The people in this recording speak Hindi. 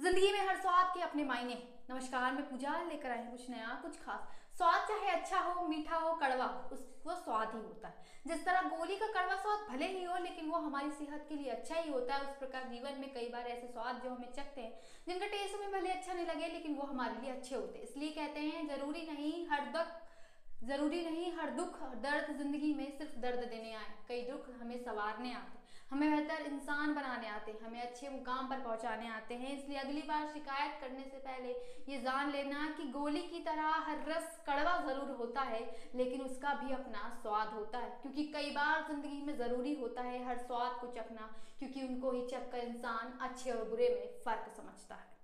ज़िंदगी में हर स्वाद के अपने मायने नमस्कार, मैं पूजा लेकर आई कुछ नया, कुछ खास। स्वाद चाहे अच्छा हो, मीठा हो, कड़वा, उस, वो स्वाद ही होता है। जिस तरह गोली का कड़वा स्वाद भले ही हो, लेकिन वो हमारी सेहत के लिए अच्छा ही होता है। उस प्रकार जीवन में कई बार ऐसे स्वाद जो हमें चखते हैं, जिनका टेस्ट हमें भले अच्छा नहीं लगे, लेकिन वो हमारे लिए अच्छे होते हैं। इसलिए कहते हैं, ज़रूरी नहीं हर दक ज़रूरी नहीं हर दुख दर्द ज़िंदगी में सिर्फ़ दर्द देने आए। कई दुख हमें संवारने आते हमें बेहतर इंसान बनाने आते हैं, हमें अच्छे मुकाम पर पहुँचाने आते हैं। इसलिए अगली बार शिकायत करने से पहले ये जान लेना कि गोली की तरह हर रस कड़वा ज़रूर होता है, लेकिन उसका भी अपना स्वाद होता है। क्योंकि कई बार ज़िंदगी में ज़रूरी होता है हर स्वाद को चखना, क्योंकि उनको ही चख कर इंसान अच्छे और बुरे में फ़र्क समझता है।